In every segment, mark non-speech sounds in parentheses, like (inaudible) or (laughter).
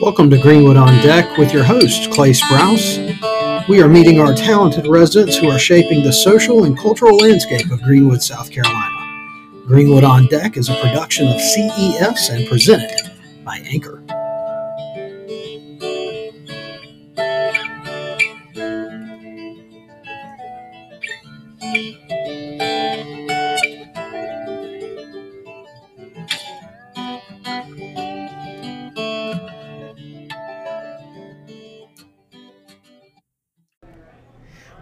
Welcome to Greenwood on Deck with your host, Clay Sprouse. We are meeting our talented residents who are shaping the social and cultural landscape of Greenwood, South Carolina. Greenwood on Deck is a production of CES and presented by Anchor.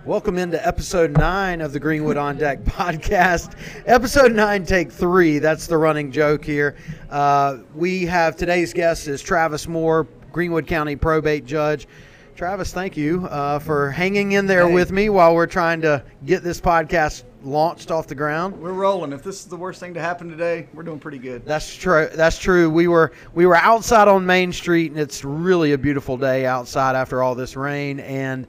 Welcome into episode nine of the Greenwood on Deck (laughs) podcast. Episode nine, take three. That's the running joke here. Uh, we have today's guest is Travis Moore, Greenwood County probate judge. Travis, thank you uh, for hanging in there Hey. with me while we're trying to get this podcast launched off the ground. We're rolling. If this is the worst thing to happen today, we're doing pretty good. That's true. That's true. We were we were outside on Main Street, and it's really a beautiful day outside after all this rain. And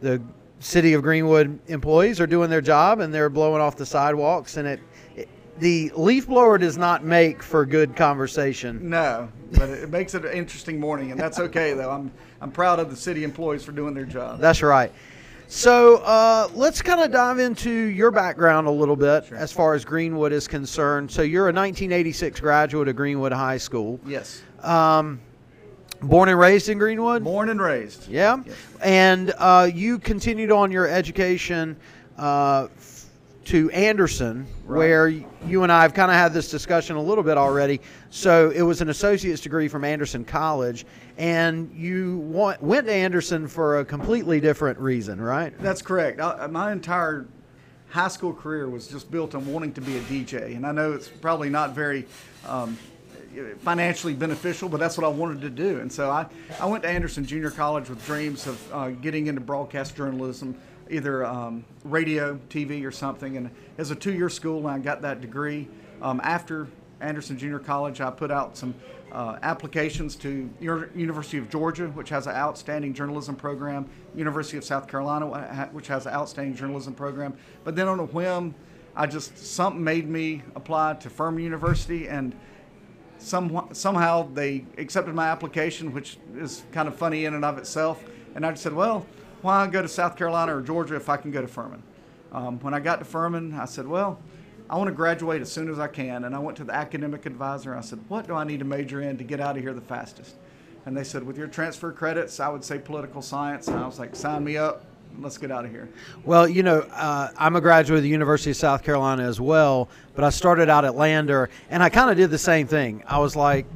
the city of Greenwood employees are doing their job, and they're blowing off the sidewalks. And it, it the leaf blower does not make for good conversation. No, but it makes it an interesting morning, and that's okay though. I'm I'm proud of the city employees for doing their job. That's right. So uh, let's kind of dive into your background a little bit as far as Greenwood is concerned. So you're a 1986 graduate of Greenwood High School. Yes. Um, born and raised in Greenwood. Born and raised. Yeah. Yes. And uh, you continued on your education uh, to Anderson, Right. where you and I have kind of had this discussion a little bit already. So it was an associate's degree from Anderson College, and you wa- went to Anderson for a completely different reason, right? That's correct. I, my entire high school career was just built on wanting to be a DJ, and I know it's probably not very um, financially beneficial, but that's what I wanted to do. And so I, I went to Anderson Junior College with dreams of uh, getting into broadcast journalism, either um, radio, TV, or something. And as a two-year school, I got that degree. Um, after Anderson Junior College, I put out some uh, applications to University of Georgia, which has an outstanding journalism program, University of South Carolina, which has an outstanding journalism program. But then on a whim, I just something made me apply to Furman University, and some, somehow they accepted my application, which is kind of funny in and of itself. And I just said, well, why go to South Carolina or Georgia if I can go to Furman? Um, when I got to Furman, I said, well, I want to graduate as soon as I can. And I went to the academic advisor. I said, what do I need to major in to get out of here the fastest? And they said, with your transfer credits, I would say political science. And I was like, sign me up. Let's get out of here. Well, you know, uh, I'm a graduate of the University of South Carolina as well, but I started out at Lander, and I kind of did the same thing. I was like,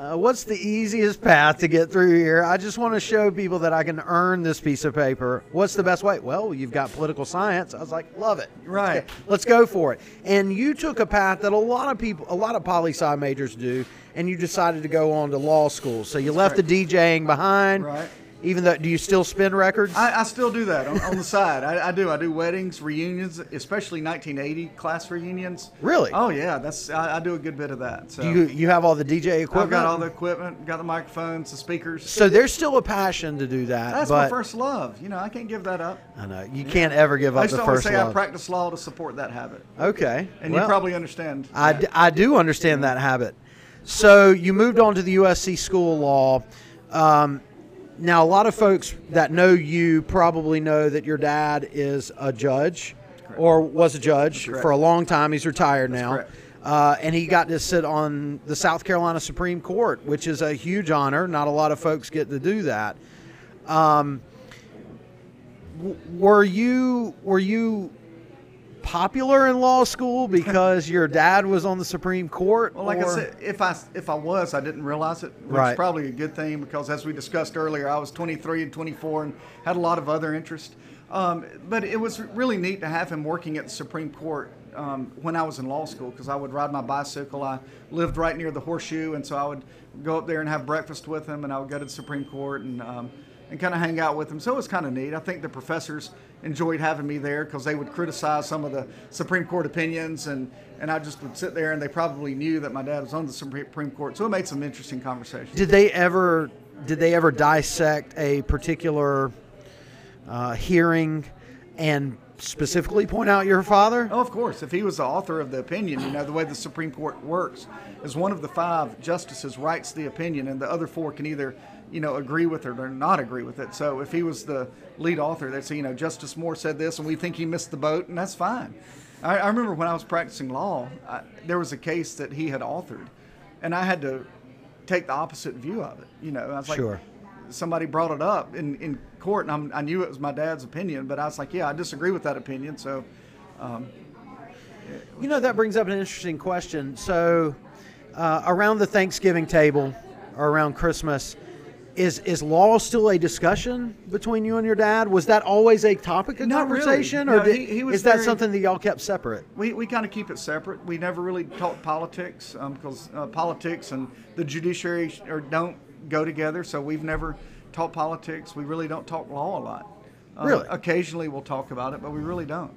uh, what's the easiest path to get through here? I just want to show people that I can earn this piece of paper. What's the best way? Well, you've got political science. I was like, love it. Right. Let's go for it. And you took a path that a lot of people, a lot of poli sci majors do, and you decided to go on to law school. So you left the DJing behind. Right. Even though, do you still spin records? I, I still do that on, on the side. I, I do. I do weddings, reunions, especially 1980 class reunions. Really? Oh yeah, that's I, I do a good bit of that. So you you have all the DJ equipment? I've got all the equipment, got the microphones, the speakers. So there's still a passion to do that. That's my first love. You know, I can't give that up. I know you can't ever give up. I just the always say I practice law to support that habit, okay, and well, you probably understand. I, that. do understand that habit. So you moved on to the USC School of Law. Um, now, a lot of folks that know you probably know that your dad is a judge or was a judge correct. for a long time. He's retired now. Uh, and he got to sit on the South Carolina Supreme Court, which is a huge honor. Not a lot of folks get to do that. Um, were you were you popular in law school because your dad was on the Supreme Court? Well, like or- I said, if I if I was, I didn't realize it, which Right. is probably a good thing because as we discussed earlier, I was 23 and 24 and had a lot of other interest. Um, but it was really neat to have him working at the Supreme Court um, when I was in law school because I would ride my bicycle. I lived right near the Horseshoe, and so I would go up there and have breakfast with him, and I would go to the Supreme Court and. Um, and kind of hang out with them. So it was kind of neat. I think the professors enjoyed having me there because they would criticize some of the Supreme Court opinions, and, and I just would sit there, and they probably knew that my dad was on the Supreme Court. So it made some interesting conversations. Did they ever did they ever dissect a particular uh, hearing and specifically point out your father? Oh, of course. If he was the author of the opinion, you know, the way the Supreme Court works is one of the five justices writes the opinion, and the other four can either, you know, agree with it or not agree with it. So if he was the lead author, they'd say, you know, Justice Moore said this, and we think he missed the boat, and that's fine. I, I remember when I was practicing law, I, there was a case that he had authored, and I had to take the opposite view of it. You know, I was like, sure. somebody brought it up in, in court, and I'm, i knew it was my dad's opinion, but I was like, yeah, I disagree with that opinion. So, um, you know, that brings up an interesting question. So, uh, around the Thanksgiving table or around Christmas, is is law still a discussion between you and your dad? Was that always a topic of Not conversation, really. or did, he- he was is that very- something that y'all kept separate? we, we kind of keep it separate. We never really talk politics because uh, politics and the judiciary or don't go together. So we've never talked politics. We really don't talk law a lot. Uh, Really? Occasionally we'll talk about it, but we really don't.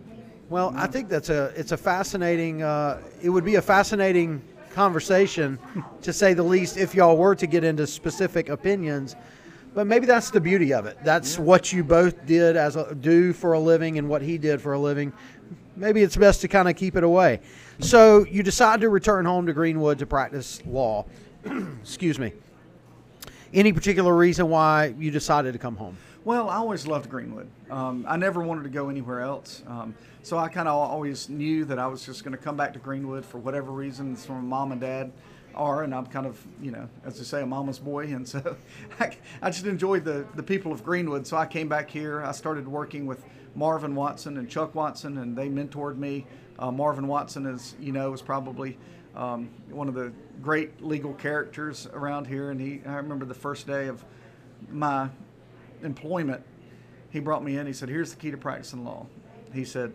Well, I think that's a it's a fascinating. Uh, it would be a fascinating conversation, to say the least, if y'all were to get into specific opinions. But maybe that's the beauty of it. That's what you both did as a do for a living, and what he did for a living. Maybe it's best to kind of keep it away. So you decide to return home to Greenwood to practice law. (clears throat) Excuse me. Any particular reason why you decided to come home? Well, I always loved Greenwood. Um, I never wanted to go anywhere else. Um, so I kind of always knew that I was just going to come back to Greenwood for whatever reasons from mom and dad are. And I'm kind of, you know, as they say, a mama's boy. And so (laughs) I, I just enjoyed the, the people of Greenwood. So I came back here. I started working with Marvin Watson and Chuck Watson, and they mentored me. Uh, Marvin Watson, as you know, was probably um, one of the great legal characters around here. And he, I remember the first day of my employment, he brought me in. He said, "Here's the key to practicing law." He said,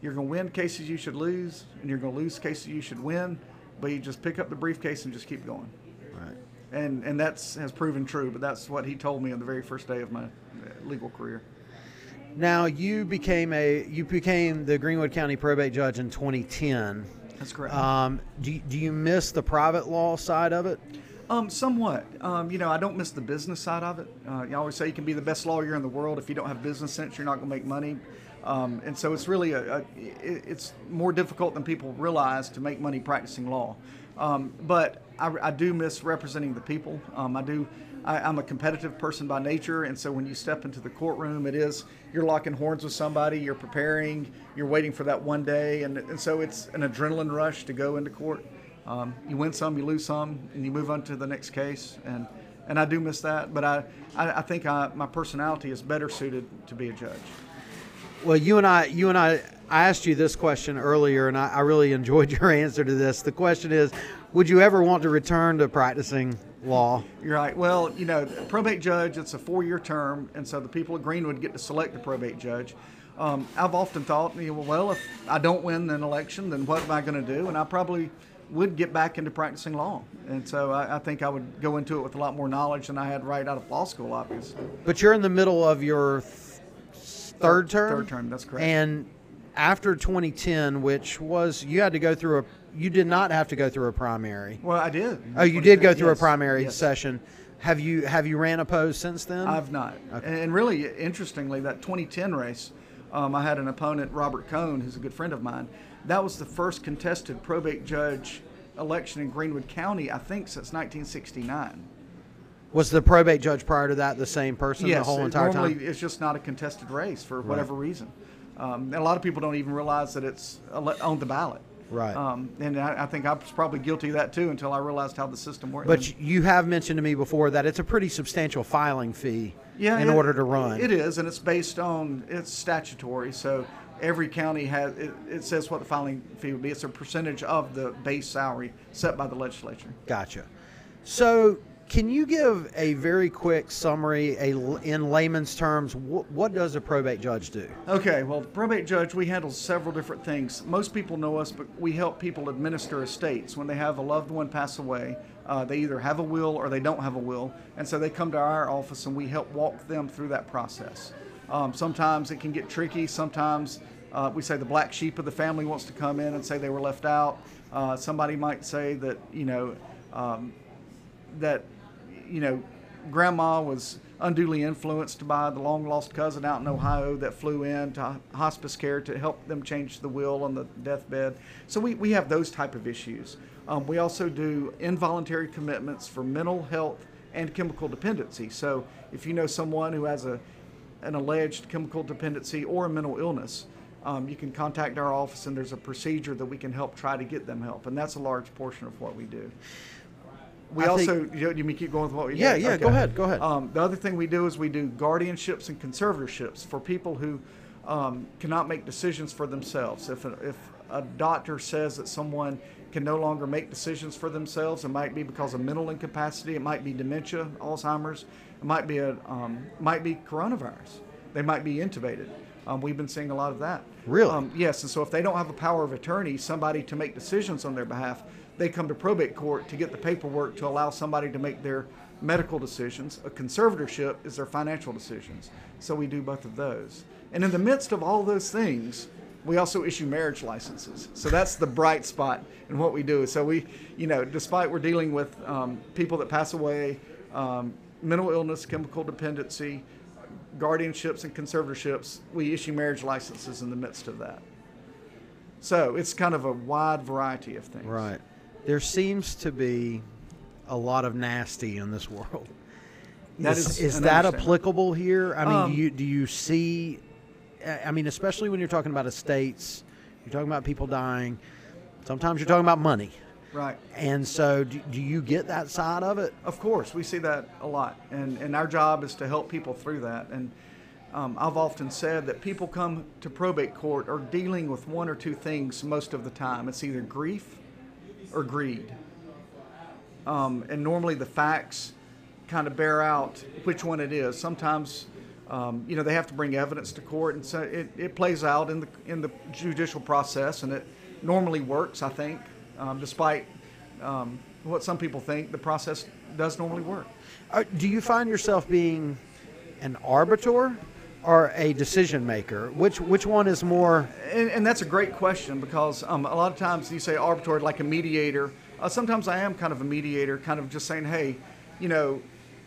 "You're going to win cases you should lose, and you're going to lose cases you should win, but you just pick up the briefcase and just keep going." Right. And and that's has proven true. But that's what he told me on the very first day of my uh, legal career. Now you became a you became the Greenwood County probate judge in 2010. That's correct. Um, do, do you miss the private law side of it? Um, somewhat. Um, you know, I don't miss the business side of it. Uh, you always say you can be the best lawyer in the world if you don't have business sense, you're not going to make money. Um, and so it's really a, a it- it's more difficult than people realize to make money practicing law. Um, but I, I do miss representing the people. Um, I do. I, I'm a competitive person by nature, and so when you step into the courtroom, it is you're locking horns with somebody, you're preparing, you're waiting for that one day, and, and so it's an adrenaline rush to go into court. Um, you win some, you lose some, and you move on to the next case. And and I do miss that, but I I, I think I, my personality is better suited to be a judge. Well, you and I, you and I, I asked you this question earlier, and I, I really enjoyed (laughs) your answer to this. The question is, would you ever want to return to practicing law? You're right. Well, you know, probate judge, it's a four-year term, and so the people of Greenwood get to select the probate judge. Um, I've often thought, well, if I don't win an election, then what am I going to do? And I probably would get back into practicing law. And so I, I think I would go into it with a lot more knowledge than I had right out of law school, obviously. But you're in the middle of your th- third term. Third term, that's correct. And after 2010, which was you had to go through a, you did not have to go through a primary. Well, I did. Oh, you did go through Yes, a primary yes. session. Have you have you ran opposed since then? I've not. And, and really, interestingly, that 2010 race, um, I had an opponent, Robert Cohn, who's a good friend of mine. That was the first contested probate judge election in Greenwood County, I think, since 1969. was the probate judge prior to that the same person yes, the whole entire normally time? it's just not a contested race for whatever reason. Um, and a lot of people don't even realize that it's on the ballot. Right. Um, and I, I think I was probably guilty of that too until I realized how the system works. But you have mentioned to me before that it's a pretty substantial filing fee yeah, in it- order to run. It is, and it's based on it's statutory. So every county has it, it says what the filing fee would be. It's a percentage of the base salary set by the legislature. Gotcha. So, can you give a very quick summary, a in layman's terms, what, what does a probate judge do? Okay, well, probate judge, we handle several different things. Most people know us, but we help people administer estates when they have a loved one pass away. Uh, they either have a will or they don't have a will, and so they come to our office and we help walk them through that process. Um, sometimes it can get tricky. Sometimes uh, we say the black sheep of the family wants to come in and say they were left out. Uh, somebody might say that you know um, that you know grandma was unduly influenced by the long lost cousin out in Ohio that flew in to hospice care to help them change the will on the deathbed. So we, we have those type of issues. Um, we also do involuntary commitments for mental health and chemical dependency. So if you know someone who has a an alleged chemical dependency or a mental illness, um, you can contact our office and there's a procedure that we can help try to get them help. And that's a large portion of what we do. We I also, think- you, you mean keep going with what we Yeah, did? yeah, go ahead, go ahead. Um, the other thing we do is we do guardianships and conservatorships for people who um, cannot make decisions for themselves. If a, if a doctor says that someone can no longer make decisions for themselves, it might be because of mental incapacity, it might be dementia, Alzheimer's, it might be a um, might be coronavirus. They might be intubated. Um, we've been seeing a lot of that. Really? Um, yes, and so if they don't have a power of attorney, somebody to make decisions on their behalf, they come to probate court to get the paperwork to allow somebody to make their medical decisions. A conservatorship is their financial decisions. So we do both of those. And in the midst of all those things, we also issue marriage licenses. So that's the bright spot in what we do. So we, you know, despite we're dealing with um, people that pass away, um, mental illness, chemical dependency, guardianships, and conservatorships, we issue marriage licenses in the midst of that. So it's kind of a wide variety of things. Right. There seems to be a lot of nasty in this world. That is, is is that applicable here? I mean, Um, do you do you see? I mean, especially when you're talking about estates, you're talking about people dying. Sometimes you're talking about money, Right. and so do, do you get that side of it? Of course, we see that a lot, and and our job is to help people through that. And um, I've often said that people come to probate court are dealing with one or two things most of the time. It's either grief or greed, um, and normally the facts kind of bear out which one it is. Sometimes. Um, you know they have to bring evidence to court, and so it, it plays out in the in the judicial process, and it normally works. I think, um, despite um, what some people think, the process does normally work. Uh, do you find yourself being an arbiter or a decision maker? Which which one is more? And, and that's a great question because um, a lot of times you say arbiter like a mediator. Uh, sometimes I am kind of a mediator, kind of just saying, hey, you know,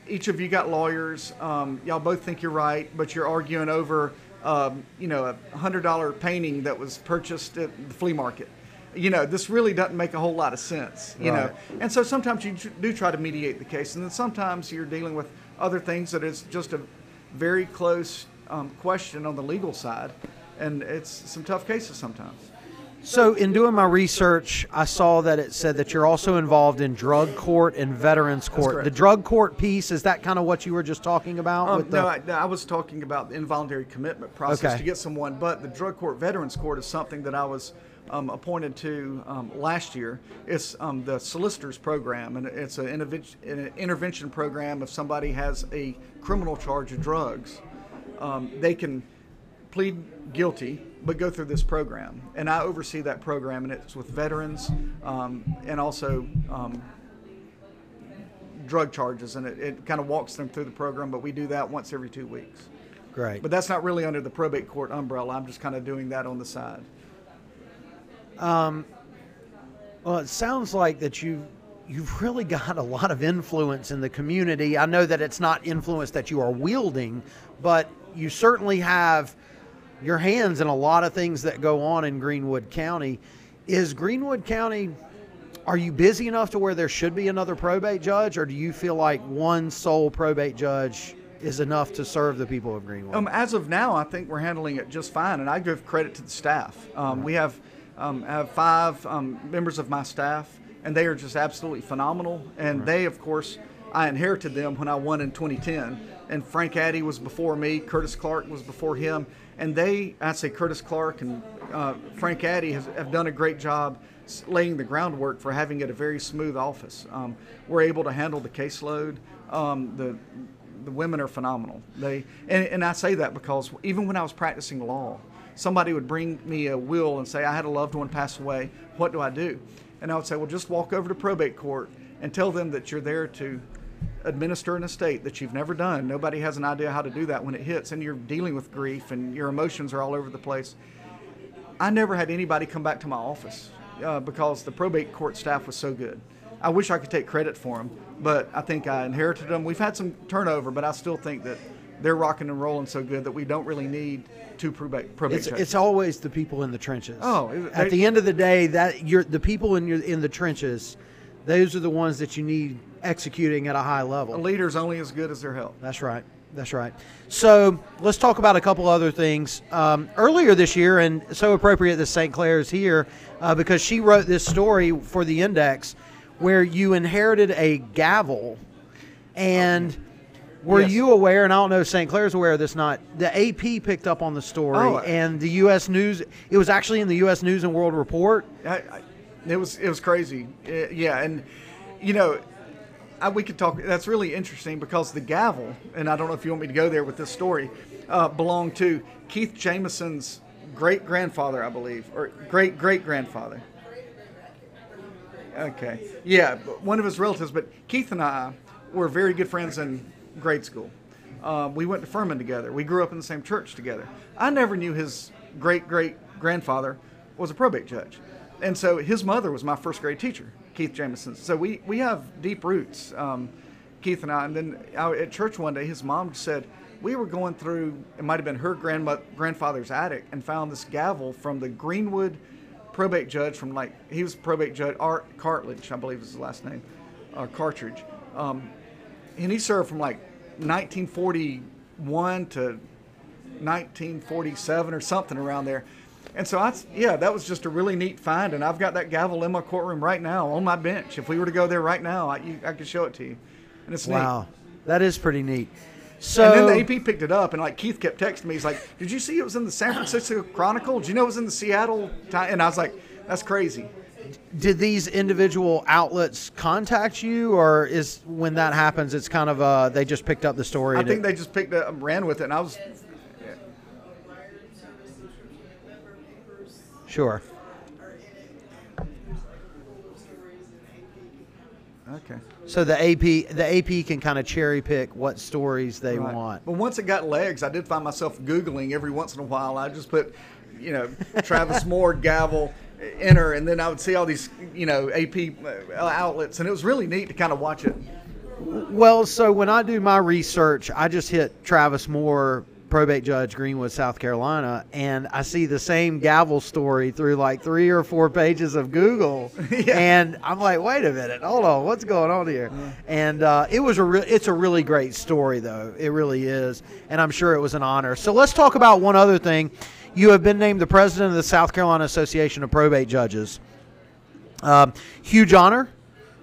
each of you got lawyers. Um, y'all both think you're right, but you're arguing over, um, you know, a hundred dollar painting that was purchased at the flea market. You know, this really doesn't make a whole lot of sense. You know, and so sometimes you do try to mediate the case, and then sometimes you're dealing with other things that is just a very close um, question on the legal side, and it's some tough cases sometimes. So, in doing my research, I saw that it said that you're also involved in drug court and veterans court. The drug court piece is that kind of what you were just talking about? Um, no, I, no, I was talking about the involuntary commitment process Okay. to get someone, but the drug court, veterans court is something that I was um, appointed to um, last year. It's um, the solicitors program, and it's an intervention program. If somebody has a criminal charge of drugs, um, they can plead guilty but go through this program, and I oversee that program, and it's with veterans um, and also um, drug charges, and it, it kind of walks them through the program. But we do that once every two weeks. Great. But that's not really under the probate court umbrella. I'm just kind of doing that on the side. Well, it sounds like that you you've really got a lot of influence in the community. I know that it's not influence that you are wielding, but you certainly have your hands in a lot of things that go on in Greenwood County. Is Greenwood County are you busy enough to where there should be another probate judge or do you feel like one sole probate judge is enough to serve the people of Greenwood? Um, as of now, I think we're handling it just fine, and I give credit to the staff. Um, we have um, have five um, members of my staff, and they are just absolutely phenomenal. And they, of course, I inherited them when I won in 2010. And Frank Addy was before me. Curtis Clark was before him. And they, I'd say Curtis Clark and uh, Frank Addy has, have done a great job laying the groundwork for having it a very smooth office. Um, we're able to handle the caseload. Um, the the women are phenomenal. They and, and I say that because even when I was practicing law, somebody would bring me a will and say I had a loved one pass away. What do I do? And I would say, well, just walk over to probate court and tell them that you're there to administer an estate that you've never done. Nobody has an idea how to do that when it hits, and you're dealing with grief and your emotions are all over the place. I never had anybody come back to my office uh, because the probate court staff was so good. I wish I could take credit for them, but I think I inherited them. We've had some turnover, but I still think that they're rocking and rolling so good that we don't really need two probate, probate It's, it's always the people in the trenches. Oh, at they- the end of the day, that you're the people in your in the trenches. Those are the ones that you need executing at a high level. a leader's only as good as their help. That's right. That's right. So let's talk about a couple other things. Um, earlier this year, and so appropriate that St. Clair is here uh, because she wrote this story for the Index where you inherited a gavel. And were Yes. you aware, and I don't know if St. Clair's aware of this not, the AP picked up on the story Oh. and the U.S. News, it was actually in the U.S. News and World Report. I, I, it was it was crazy. Uh, yeah, and you know, I, we could talk. That's really interesting because the gavel, and I don't know if you want me to go there with this story, uh, belonged to Keith Jameson's great grandfather, I believe, or great great grandfather. Okay, yeah, one of his relatives. But Keith and I were very good friends in grade school. Uh, we went to Furman together. We grew up in the same church together. I never knew his great great grandfather was a probate judge, and so his mother was my first grade teacher, Keith Jameson. So we we have deep roots, um, Keith and I. And then I, at church one day, his mom said we were going through. It might have been her grandmother grandfather's attic, and found this gavel from the Greenwood probate judge from like he was probate judge Art Cartledge, I believe is his last name, or Cartridge, um, and he served from like 1941 to 1947 or something around there. And so I, yeah, that was just a really neat find, and I've got that gavel in my courtroom right now on my bench. If we were to go there right now, I, you, I could show it to you, and it's neat. Wow. That is pretty neat. So And then the AP picked it up, and like Keith kept texting me. He's like, "Did you see it was in the San Francisco Chronicle? Did you know it was in the Seattle?" Time? And I was like, "That's crazy." Did these individual outlets contact you, or is when that happens, it's kind of uh, they just picked up the story? I think it- they just picked up, and ran with it, and I was, sure. okay. So the AP the AP can kind of cherry pick what stories they Right. want. But once it got legs, I did find myself googling every once in a while. I just put, you know, Travis Moore gavel enter, and then I would see all these, you know, AP outlets, and it was really neat to kind of watch it. Well, so when I do my research, I just hit Travis Moore, probate judge, Greenwood, South Carolina, and I see the same gavel story through like three or four pages of Google, (laughs) Yeah. and I'm like, wait a minute, hold on, what's going on here? And uh, it was a re- it's a really great story though, it really is, and I'm sure it was an honor. So let's talk about one other thing. You have been named the president of the South Carolina Association of Probate Judges. Um, huge honor,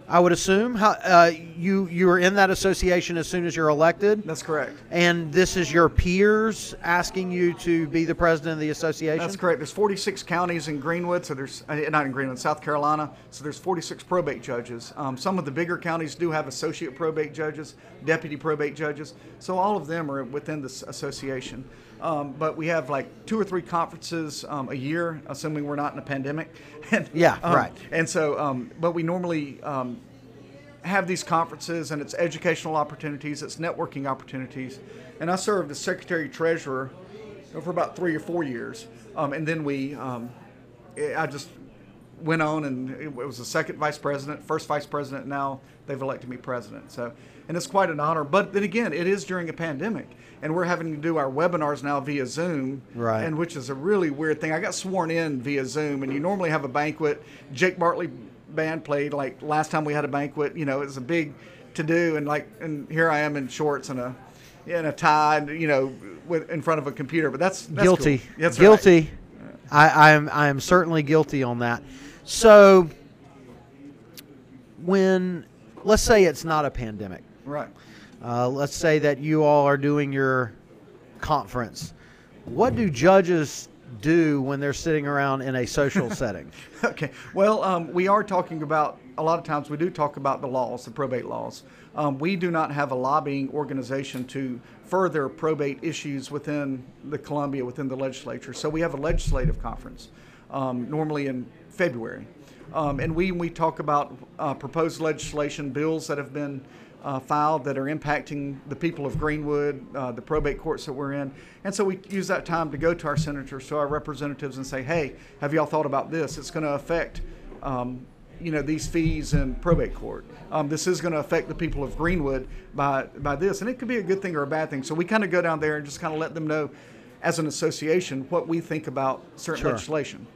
I would assume. How, uh, you you were in that association as soon as you're elected, That's correct. and this is your peers asking you to be the president of the association. That's correct. There's 46 counties in Greenwood, so there's uh, not in Greenwood, South Carolina. So there's 46 probate judges. Um, some of the bigger counties do have associate probate judges, deputy probate judges. So all of them are within this association. Um, but we have like two or three conferences um, a year, assuming we're not in a pandemic. (laughs) and, Yeah, um, right. And so, um, but we normally um, have these conferences and it's educational opportunities, it's networking opportunities. And I served as secretary treasurer for about three or four years. Um, and then we, um, I just went on and it was the second vice president, first vice president. Now they've elected me president. So, and it's quite an honor. But then again, it is during a pandemic, and we're having to do our webinars now via Zoom, Right. And which is a really weird thing. I got sworn in via Zoom, and you normally have a banquet. Jake Bartley band played like last time we had a banquet. You know, it was a big to do, and like, and here I am in shorts and a in a tie, and, you know, with in front of a computer. But that's, that's guilty. Cool. That's right. guilty. I, I am I am certainly guilty on that. So when let's say it's not a pandemic. Right. Uh, let's say that you all are doing your conference. What do judges do when they're sitting around in a social (laughs) setting? Okay. Well, um, we are talking about a lot of times we do talk about the laws, the probate laws. Um, we do not have a lobbying organization to further probate issues within the Columbia, within the legislature. So we have a legislative conference. um, normally in February. Um, and we, we talk about uh, proposed legislation, bills that have been uh, filed that are impacting the people of Greenwood, uh, the probate courts that we're in. And so we use that time to go to our senators, to our representatives, and say, hey, have y'all thought about this? It's going to affect um, you know these fees in probate court. Um, this is going to affect the people of Greenwood by by this, and it could be a good thing or a bad thing. So we kind of go down there and just kind of let them know, as an association, what we think about certain Sure. legislation.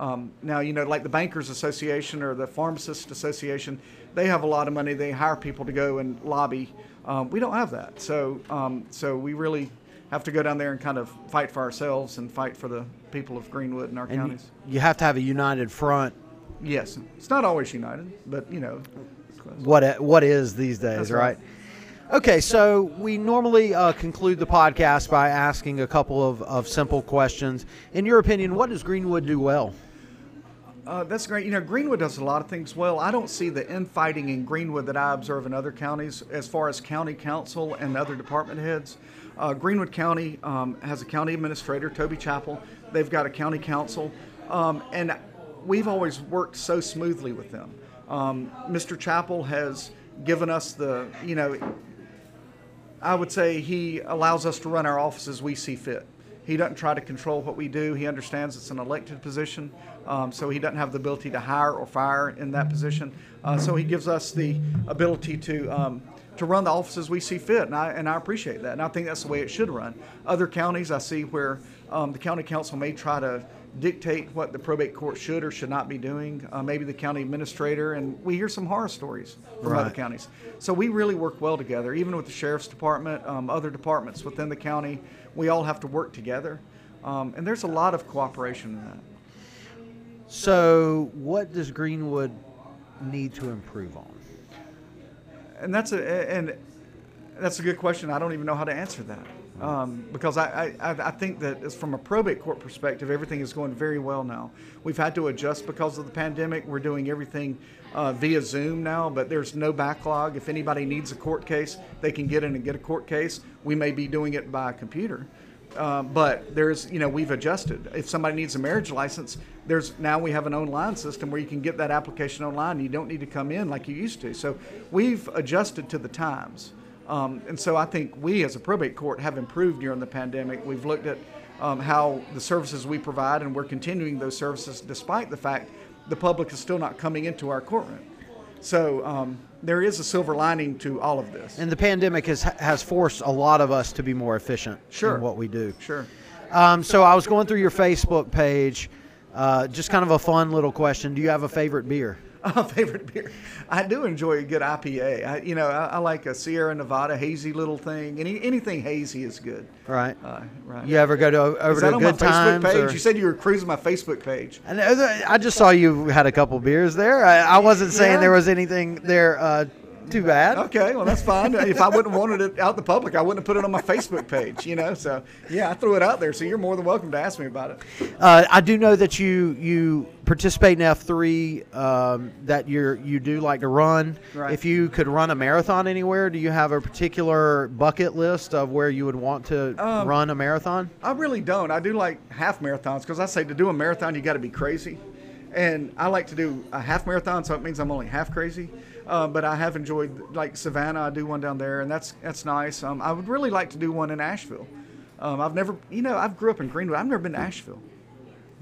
Um, now you know, like the Bankers Association or the Pharmacist Association, they have a lot of money. They hire people to go and lobby. Um, we don't have that, so um, so we really have to go down there and kind of fight for ourselves and fight for the people of Greenwood and our And counties. you have to have a united front. Yes, it's not always united, but you know. What what is these days, That's right? right. Okay, so we normally uh, conclude the podcast by asking a couple of, of simple questions. In your opinion, what does Greenwood do well? Uh, that's great. You know, Greenwood does a lot of things well. I don't see the infighting in Greenwood that I observe in other counties as far as county council and other department heads. Uh, Greenwood County um, has a county administrator, Toby Chappell. They've got a county council. Um, and we've always worked so smoothly with them. Um, Mr. Chappell has given us the, you know, I would say he allows us to run our office as we see fit. He doesn't try to control what we do. He understands it's an elected position, um, so he doesn't have the ability to hire or fire in that position. Uh, so he gives us the ability to um, to run the offices we see fit, and I and I appreciate that. And I think that's the way it should run. Other counties, I see where um, the county council may try to dictate what the probate court should or should not be doing. Uh, maybe the county administrator, and we hear some horror stories from other counties. So we really work well together, even with the sheriff's department, um, other departments within the county. We all have to work together, um, and there's a lot of cooperation in that. So, what does Greenwood need to improve on? And that's a and that's a good question. I don't even know how to answer that um, because I, I I think that as from a probate court perspective, everything is going very well now. We've had to adjust because of the pandemic. We're doing everything uh, via Zoom now, but there's no backlog. If anybody needs a court case, they can get in and get a court case. We may be doing it by computer. Uh, but there's, you know, we've adjusted. If somebody needs a marriage license, there's now we have an online system where you can get that application online. You don't need to come in like you used to. So we've adjusted to the times. Um, and so I think we as a probate court have improved during the pandemic. We've looked at um, how the services we provide, and we're continuing those services despite the fact the public is still not coming into our courtroom. So um, there is a silver lining to all of this. And the pandemic has has forced a lot of us to be more efficient Sure. in what we do. sure. Um, so, I was going through your Facebook page. Uh, just kind of a fun little question. Do you have a favorite beer? (laughs) Uh, favorite beer. I do enjoy a good IPA. I, you know, I, I like a Sierra Nevada hazy little thing. Any anything hazy is good. Right. Uh, right. You ever go to over is that to on my Good Facebook Times? page? or- You said you were cruising my Facebook page. I, know- I just saw you had a couple beers there. I, I wasn't saying Yeah. there was anything there uh, too bad. Okay, well that's fine. if I wouldn't have wanted it out in the public, I wouldn't have put it on my Facebook page. You know, so yeah, I threw it out there. So you're more than welcome to ask me about it. Uh, I do know that you you participate in F three. Um, that you you do like to run. Right. If you could run a marathon anywhere, do you have a particular bucket list of where you would want to Um, run a marathon? I really don't. I do like half marathons because I say to do a marathon, you got to be crazy. And I like to do a half marathon, so it means I'm only half crazy. Uh, but I have enjoyed like Savannah. I do one down there, and that's that's nice. Um, I would really like to do one in Asheville. Um, I've never, you know, I've grew up in Greenwood. I've never been to Asheville.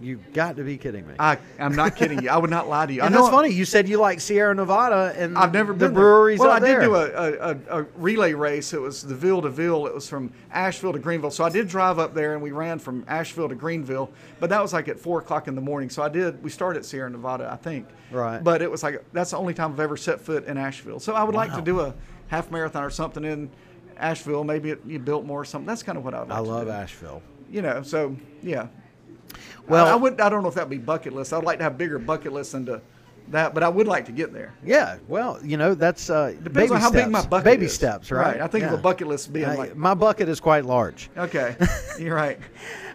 You got to be kidding me. I, I'm not kidding you. I would not lie to you. (laughs) and I that's funny. You said you like Sierra Nevada, and I've never the been breweries There. Well, I did there. do a, a, a, relay race. It was the Ville to Ville. It was from Asheville to Greenville. So I did drive up there, and we ran from Asheville to Greenville. But that was like at four o'clock in the morning. So I did. We started at Sierra Nevada, I think. Right. But it was like that's the only time I've ever set foot in Asheville. So I would like to do a half marathon or something in Asheville. Maybe it, you Biltmore or something. That's kind of what I would like I love. Asheville. You know. So yeah. Well- I, I would. I don't know if that'd be bucket list. I'd like to have bigger bucket lists than to that, but I would like to get there. Yeah, well, you know that's uh, Depends baby on how steps. big my bucket baby is. steps, right? I think of a bucket list being Uh, like my bucket is quite large. Okay, (laughs) you're right.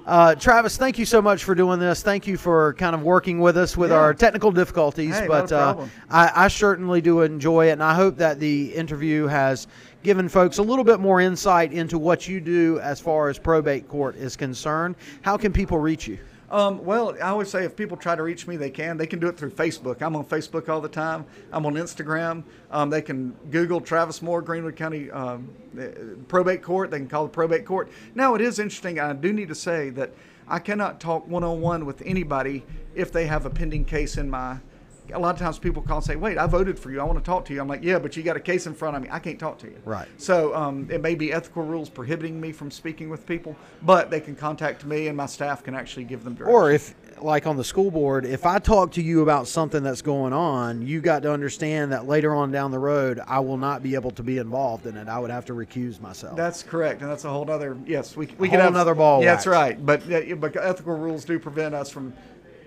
Uh, Travis, thank you so much for doing this. Thank you for kind of working with us with Yeah. our technical difficulties. Hey, but uh. I, I certainly do enjoy it, and I hope that the interview has given folks a little bit more insight into what you do as far as probate court is concerned. How can people reach you? Um, well, I always say if people try to reach me, they can. They can do it through Facebook. I'm on Facebook all the time. I'm on Instagram. Um, they can Google Travis Moore, Greenwood County um, uh, Probate Court. They can call the probate court. Now, it is interesting. I do need to say that I cannot talk one on one with anybody if they have a pending case in my a lot of times people call and say, "Wait, I voted for you. I want to talk to you." I'm like, "Yeah, but you got a case in front of me. I can't talk to you." Right. So um, it may be ethical rules prohibiting me from speaking with people, but they can contact me, and my staff can actually give them direction. Or if, like on the school board, if I talk to you about something that's going on, you got to understand that later on down the road, I will not be able to be involved in it. I would have to recuse myself. That's correct, and that's a whole other. Yes, we we could have another ball Yeah, that's right. But but ethical rules do prevent us from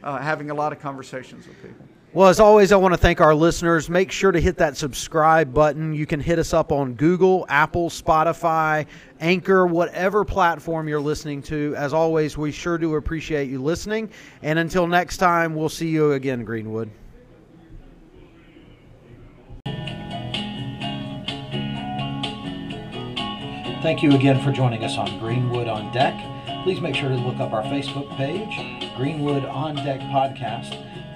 uh, having a lot of conversations with people. Well, as always, I want to thank our listeners. Make sure to hit that subscribe button. You can hit us up on Google, Apple, Spotify, Anchor, whatever platform you're listening to. As always, we sure do appreciate you listening. And until next time, we'll see you again, Greenwood. Thank you again for joining us on Greenwood on Deck. Please make sure to look up our Facebook page, Greenwood on Deck Podcast,